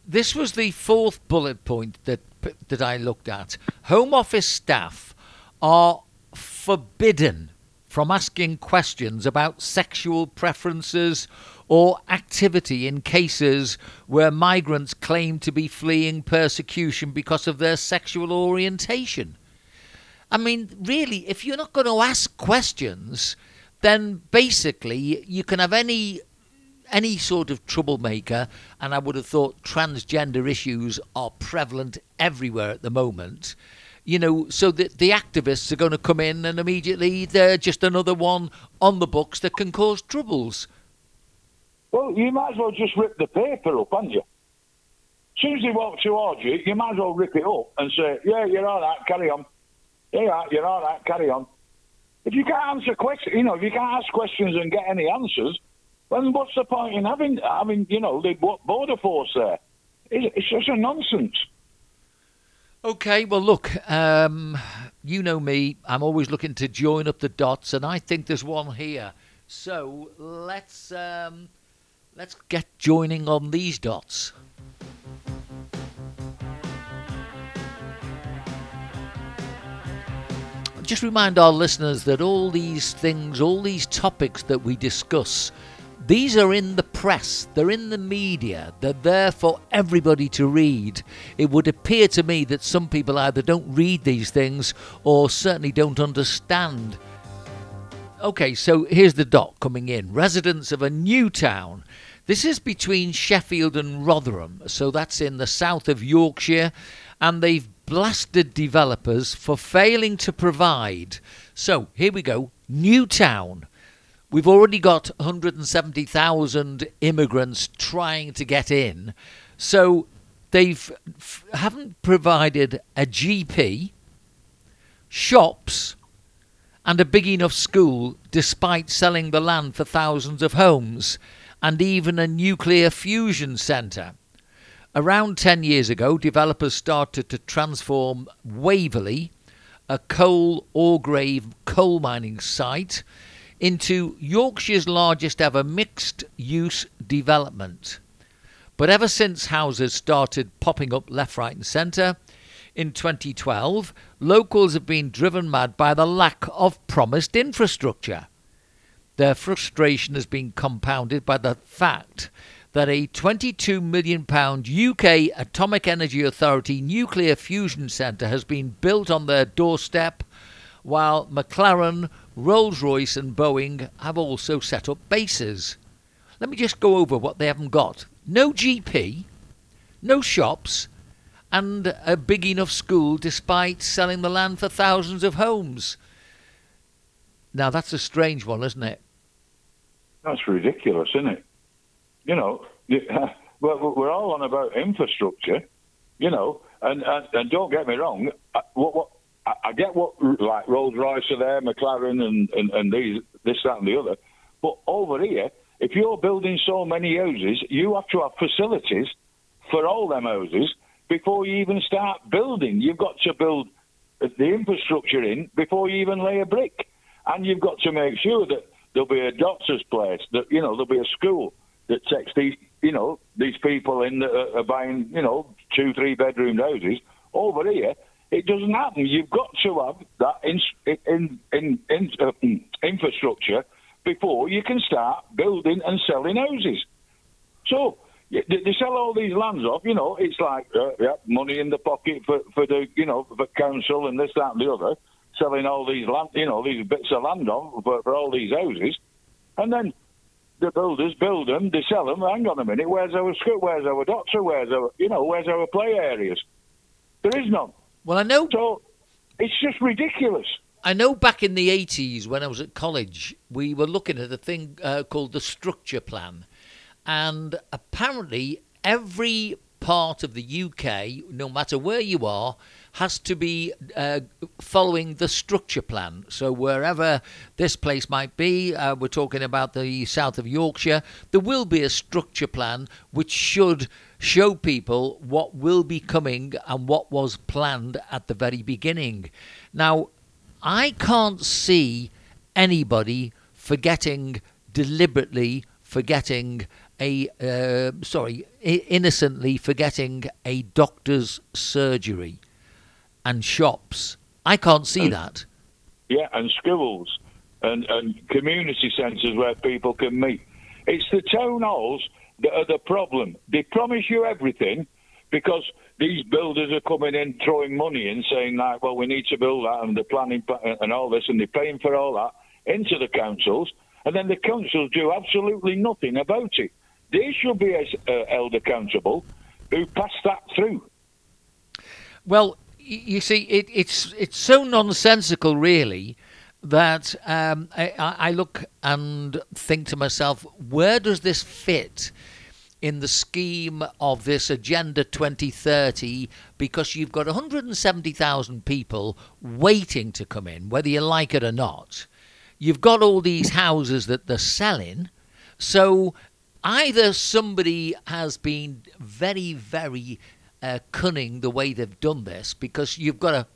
This was the fourth bullet point that that I looked at. Home Office staff are forbidden from asking questions about sexual preferences or activity in cases where migrants claim to be fleeing persecution because of their sexual orientation. I mean, really, if you're not going to ask questions, then basically you can have any any sort of troublemaker, and I would have thought transgender issues are prevalent everywhere at the moment. You know, so that the activists are going to come in and immediately they're just another one on the books that can cause troubles. Well, you might as well just rip the paper up, haven't you? As soon as they walk towards you, you might as well rip it up and say, "Yeah, you're all right, carry on. Yeah, you're all right, carry on." If you can't answer questions, you know, if you can't ask questions and get any answers, then what's the point in having, having, you know, the bo- border force there? It's, it's just a nonsense. Okay, well, look, um, you know me. I'm always looking to join up the dots, and I think there's one here. So let's um, let's get joining on these dots. Just remind our listeners that all these things, all these topics that we discuss, these are in the press, they're in the media, they're there for everybody to read. It would appear to me that some people either don't read these things or certainly don't understand. Okay, so here's the dot coming in. Residents of a new town. This is between Sheffield and Rotherham, so that's in the south of Yorkshire, and they've blasted developers for failing to provide. So here we go. New town. We've already got 170,000 immigrants trying to get in. So they've f- haven't provided a GP, shops, and a big enough school despite selling the land for thousands of homes and even a nuclear fusion centre. Around 10 years ago, developers started to transform Waverley, a coal Orgreave coal mining site, into Yorkshire's largest ever mixed use development. But ever since houses started popping up left, right, and centre, in 2012, locals have been driven mad by the lack of promised infrastructure. Their frustration has been compounded by the fact that a 22 million pound UK Atomic Energy Authority nuclear fusion centre has been built on their doorstep, while McLaren, Rolls-Royce and Boeing have also set up bases. Let me just go over what they haven't got. No GP, no shops, and a big enough school despite selling the land for thousands of homes. Now that's a strange one, isn't it? That's ridiculous, isn't it? You know, we're all on about infrastructure, you know, and, and, and don't get me wrong, uh, what, what, I get what, like Rolls Royce are there, McLaren, and, and, and these, this, that, and the other. But over here, if you're building so many houses, you have to have facilities for all them houses before you even start building. You've got to build the infrastructure in before you even lay a brick. And you've got to make sure that there'll be a doctor's place, that, you know, there'll be a school that takes these, you know, these people in that are buying, you know, two, three bedroom houses. Over here, it doesn't happen. You've got to have that in, in, in, uh, infrastructure before you can start building and selling houses. So they, they sell all these lands off. You know, it's like uh, yeah, money in the pocket for, for the you know for council and this that and the other, selling all these land, you know, these bits of land off for, for all these houses, and then the builders build them, they sell them. Hang on a minute, where's our school? Where's our doctor? Where's our you know where's our play areas? There is none. Well, I know. So it's just ridiculous. I know back in the 80s when I was at college, we were looking at a thing uh, called the structure plan. And apparently, every part of the UK, no matter where you are, has to be uh, following the structure plan. So, wherever this place might be, uh, we're talking about the south of Yorkshire, there will be a structure plan which should show people what will be coming and what was planned at the very beginning. Now, I can't see anybody forgetting deliberately forgetting a uh, sorry innocently forgetting a doctor's surgery and shops. I can't see and, that. Yeah, and schools and, and community centres where people can meet. It's the town halls that are the problem. They promise you everything because these builders are coming in throwing money in, saying like, well, we need to build that, and they're planning and all this, and they're paying for all that into the councils, and then the councils do absolutely nothing about it. They should be uh, held accountable who passed that through. Well, you see, it, it's it's so nonsensical, really, that um, I, I look and think to myself, where does this fit? in the scheme of this Agenda 2030 because you've got 170,000 people waiting to come in, whether you like it or not. You've got all these houses that they're selling. So either somebody has been very, very uh, cunning the way they've done this because you've got to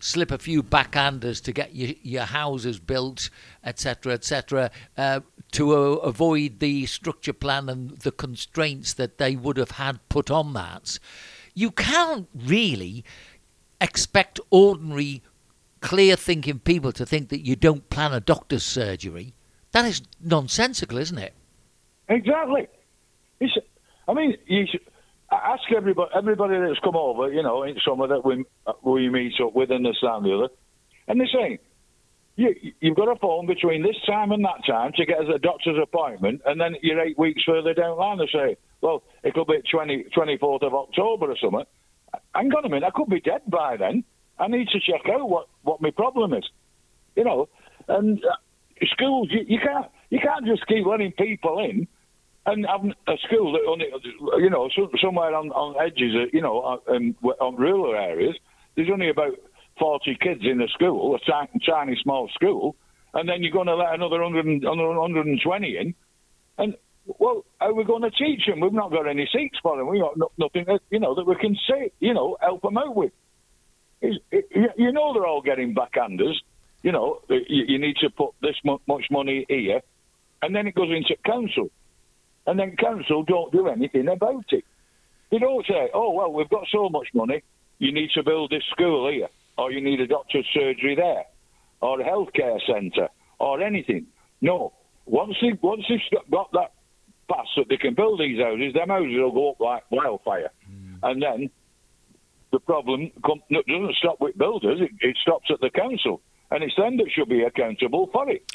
slip a few backhanders to get your, your houses built, etc., etc., uh, to uh, avoid the structure plan and the constraints that they would have had put on that. You can't really expect ordinary, clear thinking people to think that you don't plan a doctor's surgery. That is nonsensical, isn't it? Exactly. I mean, you should, ask everybody, everybody that's come over, you know, in summer that we we meet up with and this and the other, and they're saying, you, you've got a phone between this time and that time to get us a doctor's appointment, and then you're eight weeks further down the line. They say, well, it could be 20, 24th of October or something. Hang on a minute, I could be dead by then. I need to check out what, what my problem is. You know, and uh, schools, you, you can't you can't just keep letting people in and having a school that only, you know, somewhere on, on edges, of, you know, uh, um, on, on rural areas, there's only about 40 kids in a school, a tiny, tiny small school, and then you're going to let another 100, 120 in, and well, how are we going to teach them? We've not got any seats for them. We've got no, nothing, that, you know, that we can say, you know, help them out with. It, it, you know, they're all getting backhanders. You know, you, you need to put this much money here, and then it goes into council and then council don't do anything about it. They don't say, oh, well, we've got so much money, you need to build this school here, or you need a doctor's surgery there, or a healthcare centre, or anything. No. Once, they, once they've got that pass that they can build these houses, them houses will go up like wildfire. Hmm. And then the problem come, doesn't stop with builders, it, it stops at the council. And it's them that should be accountable for it.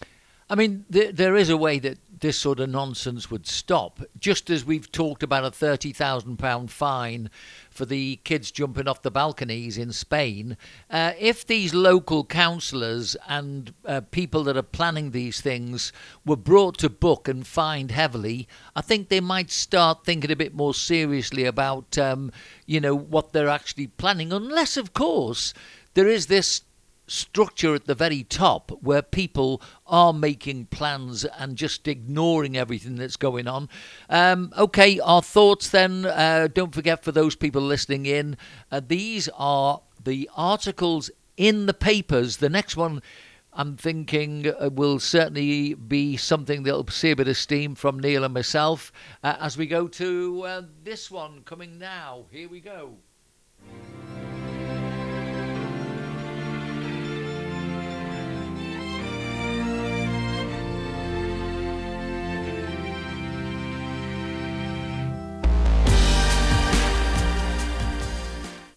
I mean, there, there is a way that this sort of nonsense would stop, just as we've talked about a £30,000 fine for the kids jumping off the balconies in Spain. Uh, if these local councillors and uh, people that are planning these things were brought to book and fined heavily, I think they might start thinking a bit more seriously about, um, you know, what they're actually planning, unless, of course, there is this structure at the very top where people are making plans and just ignoring everything that's going on. Um, okay, our thoughts then. Uh, don't forget for those people listening in, uh, these are the articles in the papers. The next one. I'm thinking uh, will certainly be something that'll see a bit of steam from Neil and myself uh, as we go to uh, this one coming now. Here we go.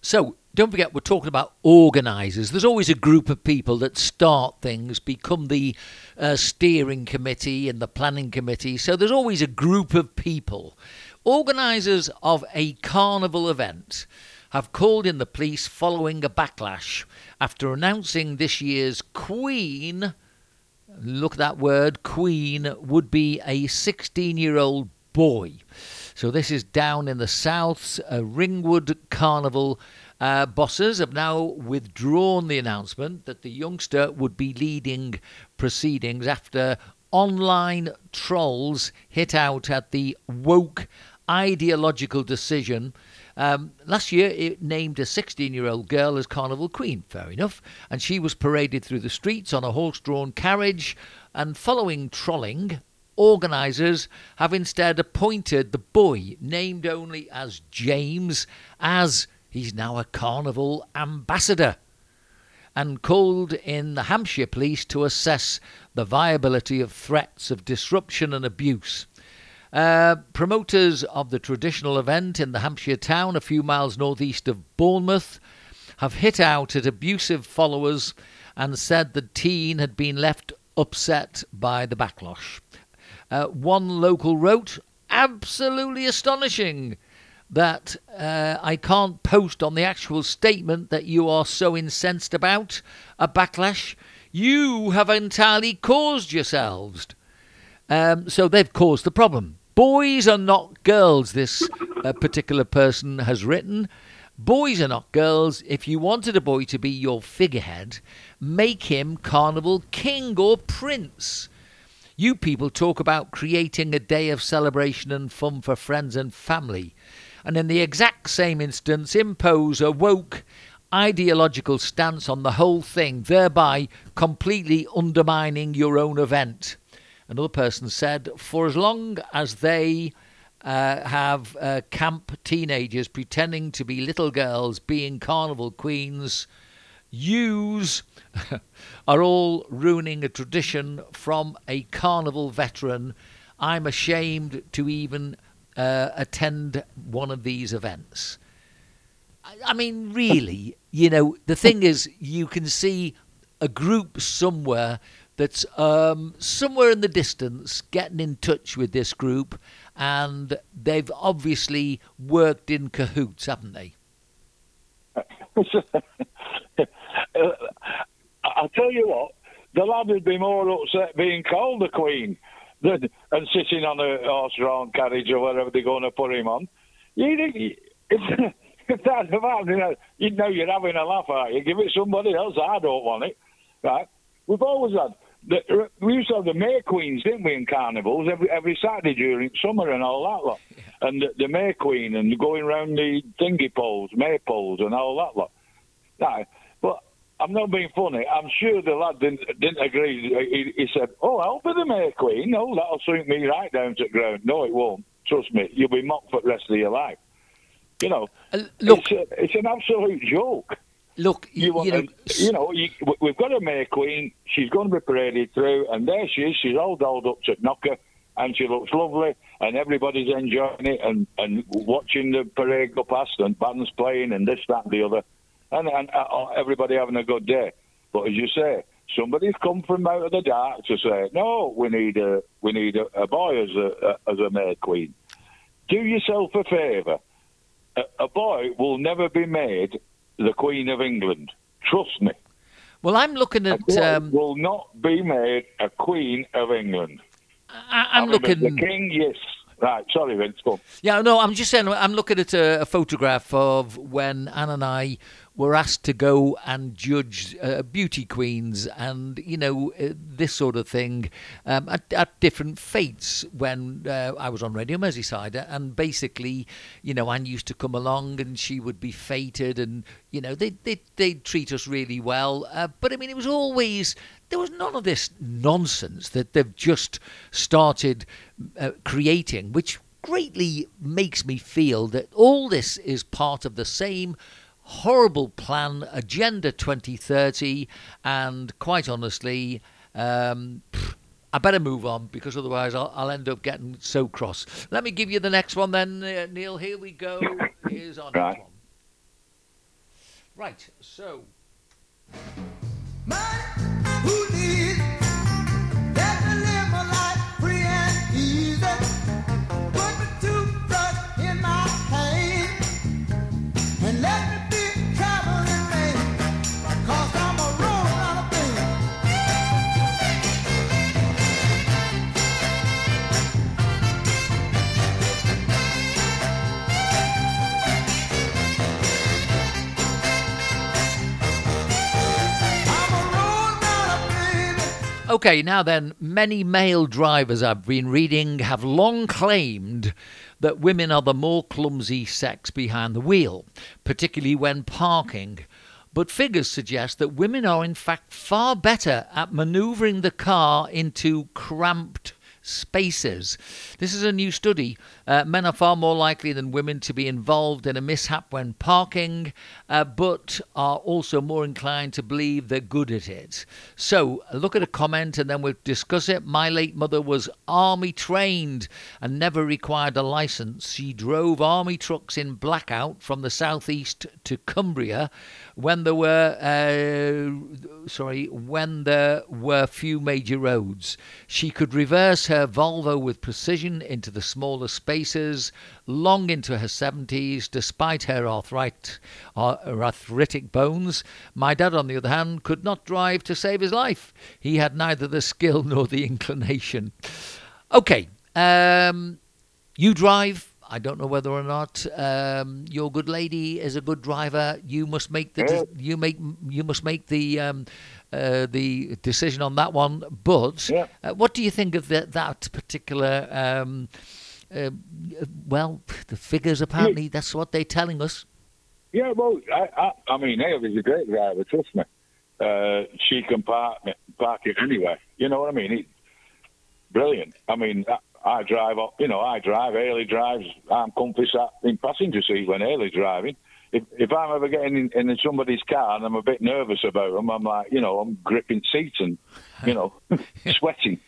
So don't forget, we're talking about organisers. There's always a group of people that start things, become the uh, steering committee and the planning committee. So there's always a group of people. Organisers of a carnival event have called in the police following a backlash after announcing this year's Queen. Look at that word, Queen, would be a 16 year old boy. So this is down in the south. uh, Ringwood Carnival. Uh, bosses have now withdrawn the announcement that the youngster would be leading proceedings after online trolls hit out at the woke ideological decision. Um, last year, it named a 16 year old girl as Carnival Queen. Fair enough. And she was paraded through the streets on a horse drawn carriage. And following trolling, organisers have instead appointed the boy, named only as James, as he's now a carnival ambassador, and called in the Hampshire police to assess the viability of threats of disruption and abuse. Uh, promoters of the traditional event in the Hampshire town, a few miles northeast of Bournemouth, have hit out at abusive followers and said the teen had been left upset by the backlash. Uh, one local wrote, absolutely astonishing that uh, I can't post on the actual statement that you are so incensed about a backlash. You have entirely caused yourselves. Um, so they've caused the problem. Boys are not girls, this uh, particular person has written. Boys are not girls. If you wanted a boy to be your figurehead, make him Carnival King or Prince. You people talk about creating a day of celebration and fun for friends and family, and in the exact same instance, impose a woke ideological stance on the whole thing, thereby completely undermining your own event. Another person said, for as long as they uh, have uh, camp teenagers pretending to be little girls being carnival queens, use are all ruining a tradition from a carnival veteran. I'm ashamed to even uh, attend one of these events. I, I mean, really, you know, the thing is, you can see a group somewhere that's um, somewhere in the distance getting in touch with this group, and they've obviously worked in cahoots, haven't they? Uh, uh, I'll tell you what, the lad would be more upset being called the Queen than and sitting on a horse-drawn carriage or whatever they're going to put him on. You think if, if that's about, you know, you know you're having a laugh, are you? Give it somebody else. I don't want it, right? We've always had. The, we used to have the May Queens, didn't we, in carnivals every every Saturday during summer and all that lot. Yeah. And the, the May Queen and going round the thingy poles, May poles and all that lot. Right. I'm not being funny. I'm sure the lad didn't didn't agree. He, he said, "Oh, I'll be the May Queen. No, that'll suit me right down to the ground." No, it won't. Trust me, you'll be mocked for the rest of your life. You know, uh, look, it's, a, it's, an absolute joke. Look, you, you know, you know you, we've got a May Queen. She's going to be paraded through, and there she is. She's all dolled up to knocker. and she looks lovely, and everybody's enjoying it and, and watching the parade go past and bands playing and this, that, and the other, and, and uh, everybody having a good day. But as you say, somebody's come from out of the dark to say, no, we need a we need a, a boy as a, a as a May Queen. Do yourself a favour. A, a boy will never be made the Queen of England. Trust me. Well, I'm looking A at. boy Um, will not be made a Queen of England. I, I'm I looking. The King, yes. Right, sorry, Vince. Go. Yeah, no, I'm just saying. I'm looking at a, a photograph of when Anne and I were asked to go and judge uh, beauty queens and you know uh, this sort of thing um, at, at different fetes when uh, I was on Radio Merseyside. And basically you know Anne used to come along and she would be feted and you know they they they'd treat us really well. Uh, but I mean it was always there was none of this nonsense that they've just started uh, creating which greatly makes me feel that all this is part of the same horrible plan, Agenda 2030, and quite honestly, um, pff, I better move on because otherwise I'll, I'll end up getting so cross. Let me give you the next one then, uh, Neil. Here we go. Here's our Right. next one. Right, so. Who Okay, now then, many male drivers I've been reading have long claimed that women are the more clumsy sex behind the wheel, particularly when parking. But figures suggest that women are in fact far better at manoeuvring the car into cramped spaces. This is a new study. Uh, men are far more likely than women to be involved in a mishap when parking, uh, but are also more inclined to believe they're good at it. So, look at a comment and then we'll discuss it. My late mother was army trained and never required a license. She drove army trucks in blackout from the southeast to Cumbria when there were uh, sorry when there were few major roads. She could reverse her Volvo with precision into the smaller spaces long into her 70s despite her arthrit- ar- arthritic bones. My dad, on the other hand, could not drive to save his life. He had neither the skill nor the inclination. Okay, um, you drive. I don't know whether or not um, your good lady is a good driver. You must make the you make you must make the um, uh, the decision on that one. But Yeah. uh, what do you think of that that particular? Um, uh, well, the figures apparently that's what they're telling us. Yeah, well, I, I, I mean, Ailey's a great driver, trust me. Uh, she can park, park it anywhere. You know what I mean? It, brilliant. I mean, I, I drive up, you know, I drive, Ailey drives, I'm comfy sat in passenger seat when Ailey's driving. If, if I'm ever getting in, in somebody's car and I'm a bit nervous about them, I'm like, you know, I'm gripping seats and, you know, sweating.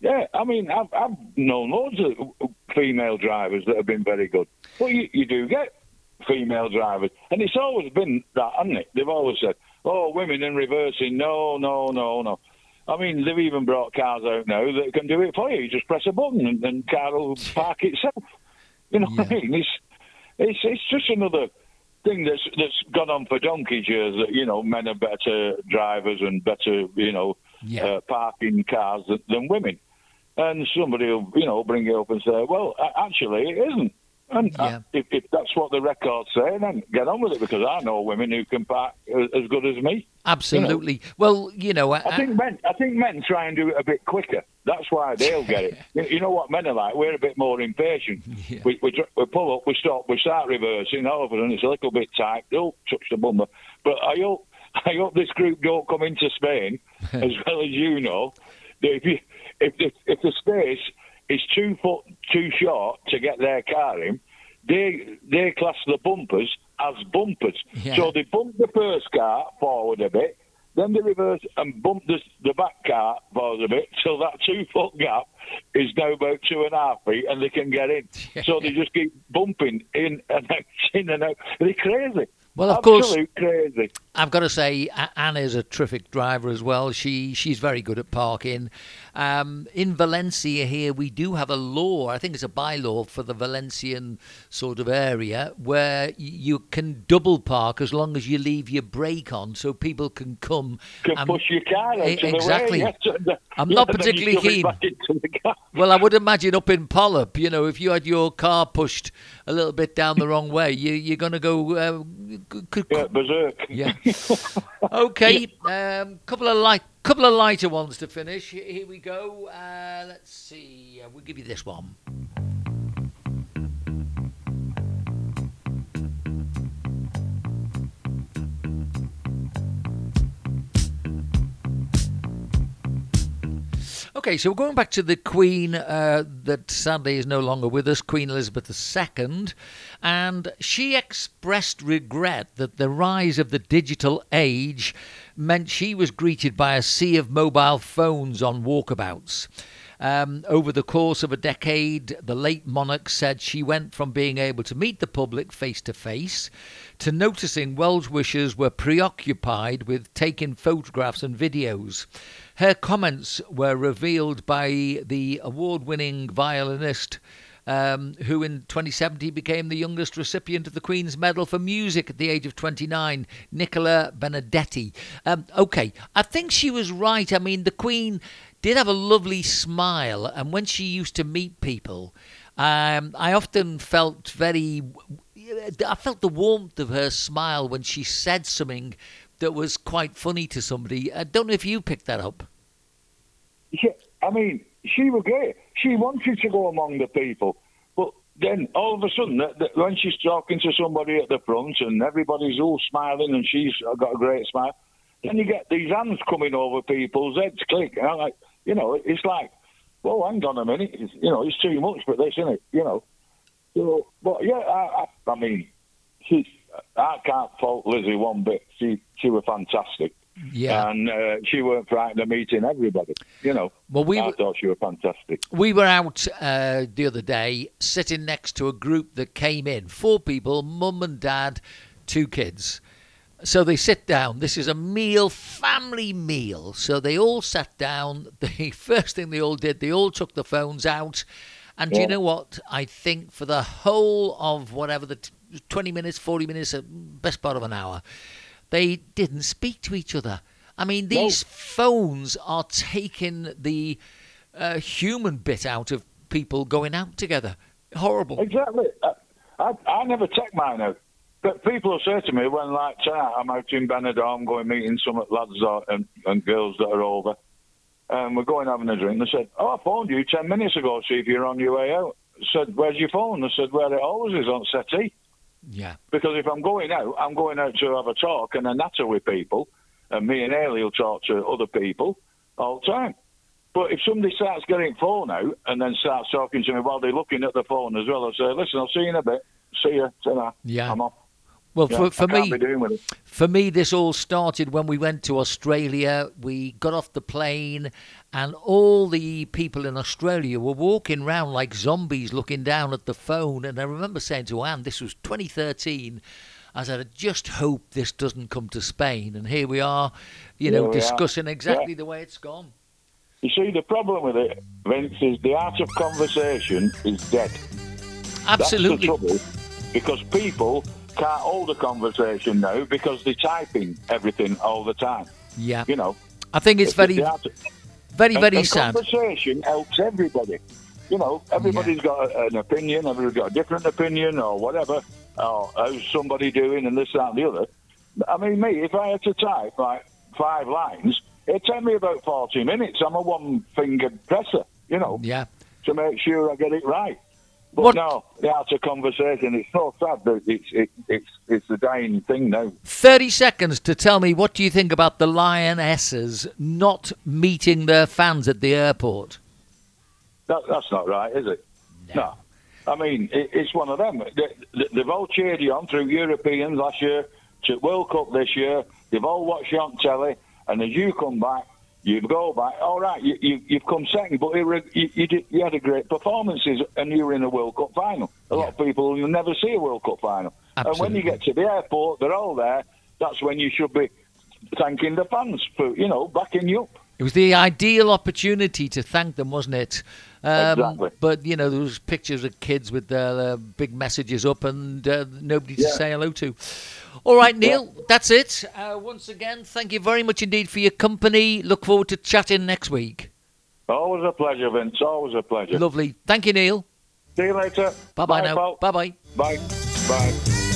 Yeah, I mean, I've, I've known loads of female drivers that have been very good. But you, you do get female drivers, and it's always been that, hasn't it? They've always said, "Oh, women in reversing." No, no, no, no. I mean, they've even brought cars out now that can do it for you. You just press a button and, and car will park itself. You know what I mean? It's, it's it's just another thing that's that's gone on for donkey's years. That you know, men are better drivers and better, you know, Yeah. uh, parking cars than, than women. And somebody will, you know, bring it up and say, "Well, actually, it isn't." And uh, Yeah. if, if that's what the records say, then get on with it because I know women who can park as, good as me. Absolutely. Well, you know, I think men, I think men try and do it a bit quicker. That's why they'll get it. You- you know what men are like? We're a bit more impatient. Yeah. We, we we pull up, we stop, we start reversing. All of a sudden, it's a little bit tight. Don't touch the bumper. But I hope, I hope this group don't come into Spain, as well as you know. If you, if the, if the space is two foot too short to get their car in, they they class the bumpers as bumpers. Yeah. So they bump the first car forward a bit, then they reverse and bump the, the back car forward a bit till that two foot gap is now about two and a half feet and they can get in. So they just keep bumping in and out, in and out. They're crazy. Well, of course- Absolute crazy. I've got to say, A- Anna's a terrific driver as well. She she's very good at parking. Um, in Valencia here, we do have a law. I think it's a bylaw for the Valencian sort of area where you can double park as long as you leave your brake on, so people can come. Can and- push your car out E- exactly. the way. yes, and, I'm not and then you particularly keen. Back into the car. Well, I would imagine up in Polop, you know, if you had your car pushed a little bit down the wrong way, you, you're going to go. Uh, c- c- Yeah, berserk. Yeah. okay. Um, couple of light, couple of lighter ones to finish. Here we go. Uh, let's see. Uh, we'll give you this one. Okay, so we're going back to the Queen uh, that sadly is no longer with us, Queen Elizabeth II, and she expressed regret that the rise of the digital age meant she was greeted by a sea of mobile phones on walkabouts. Um, over the course of a decade, the late monarch said she went from being able to meet the public face to face to noticing well wishers were preoccupied with taking photographs and videos. Her comments were revealed by the award winning violinist. Um, who in 2070 became the youngest recipient of the Queen's Medal for Music at the age of 29, Nicola Benedetti. Um, okay, I think she was right. I mean, the Queen did have a lovely smile, and when she used to meet people, um, I often felt very. I felt the warmth of her smile when she said something that was quite funny to somebody. I don't know if you picked that up. Yeah, I mean, she was great. She wanted to go among the people, but then all of a sudden, when she's talking to somebody at the front and everybody's all smiling and she's got a great smile, then you get these hands coming over people's heads, click. And I'm like, you know, it's like, well, hang on a minute, it's, you know, it's too much for this, isn't it? You know. So, but yeah, I, I, I mean, she, I can't fault Lizzie one bit. She, she was fantastic. Yeah. And uh, she weren't frightened of meeting everybody. You know, Well, we I were- thought she was fantastic. We were out uh, the other day sitting next to a group that came in four people, mum and dad, two kids. So they sit down. This is a meal, family meal. So they all sat down. The first thing they all did, they all took the phones out. And do you know what? I think for the whole of whatever the t- 20 minutes, 40 minutes, uh, best part of an hour, they didn't speak to each other. I mean, these phones are taking the uh, human bit out of people going out together. Horrible. Exactly. I, I, I never check mine out. But people will say to me when, like, tonight I'm out in Benidorm going meeting some lads or, and, and girls that are over, and we're going having a drink. They said, "Oh, I phoned you ten minutes ago. See if you're on your way out." I said, "Where's your phone?" I said, "Where it always is on settee." Yeah. Because if I'm going out, I'm going out to have a talk and a natter with people, and me and Ailey will talk to other people all the time. But if somebody starts getting phone out and then starts talking to me while they're looking at the phone as well, I say, "Listen, I'll see you in a bit. See you. ta Yeah. I'm off." Well, Yeah, for, for me, be doing with it. For me, this all started when we went to Australia. We got off the plane, and all the people in Australia were walking around like zombies looking down at the phone. And I remember saying to Anne, this was 2013. I said, I just hope this doesn't come to Spain. And here we are, you know, we are. discussing exactly Yeah. the way it's gone. You see, the problem with it, Vince, is the art of conversation is dead. Absolutely. That's the trouble, because people can't hold a conversation now because they're typing everything all the time. Yeah. You know, I think it's very, art very, and- very sad. Conversation helps everybody. You know, everybody's got an opinion, everybody's got a different opinion or whatever. Or how's somebody doing and this, that, and the other. I mean, me, if I had to type like five lines, it'd take me about 40 minutes. I'm a one fingered presser, you know, Yeah. to make sure I get it right. But What- no, the art of conversation, it's so sad that it's, it, it's, it's a dying thing now. 30 seconds to tell me what do you think about the Lionesses not meeting their fans at the airport? That, that's not right, is it? No. I mean, it, it's one of them. They- they've all cheered you on through Europeans last year, to World Cup this year. They've all watched you on telly, And as you come back, you go back. All right, you, you you've come second, but you, you, did, you had a great performances, and you were in a World Cup final. A lot of people will never see a World Cup final. And when you get to the airport, they're all there. That's when you should be thanking the fans for you know backing you up. It was the ideal opportunity to thank them, wasn't it? Um, Exactly. But you know, there was pictures of kids with their uh, big messages up and uh, nobody to Yeah. say hello to. All right, Neil, that's it. Uh, once again, thank you very much indeed for your company. Look forward to chatting next week. Always a pleasure, Vince. Always a pleasure. Lovely. Thank you, Neil. See you later. Bye bye now. Bye bye. Bye. Bye.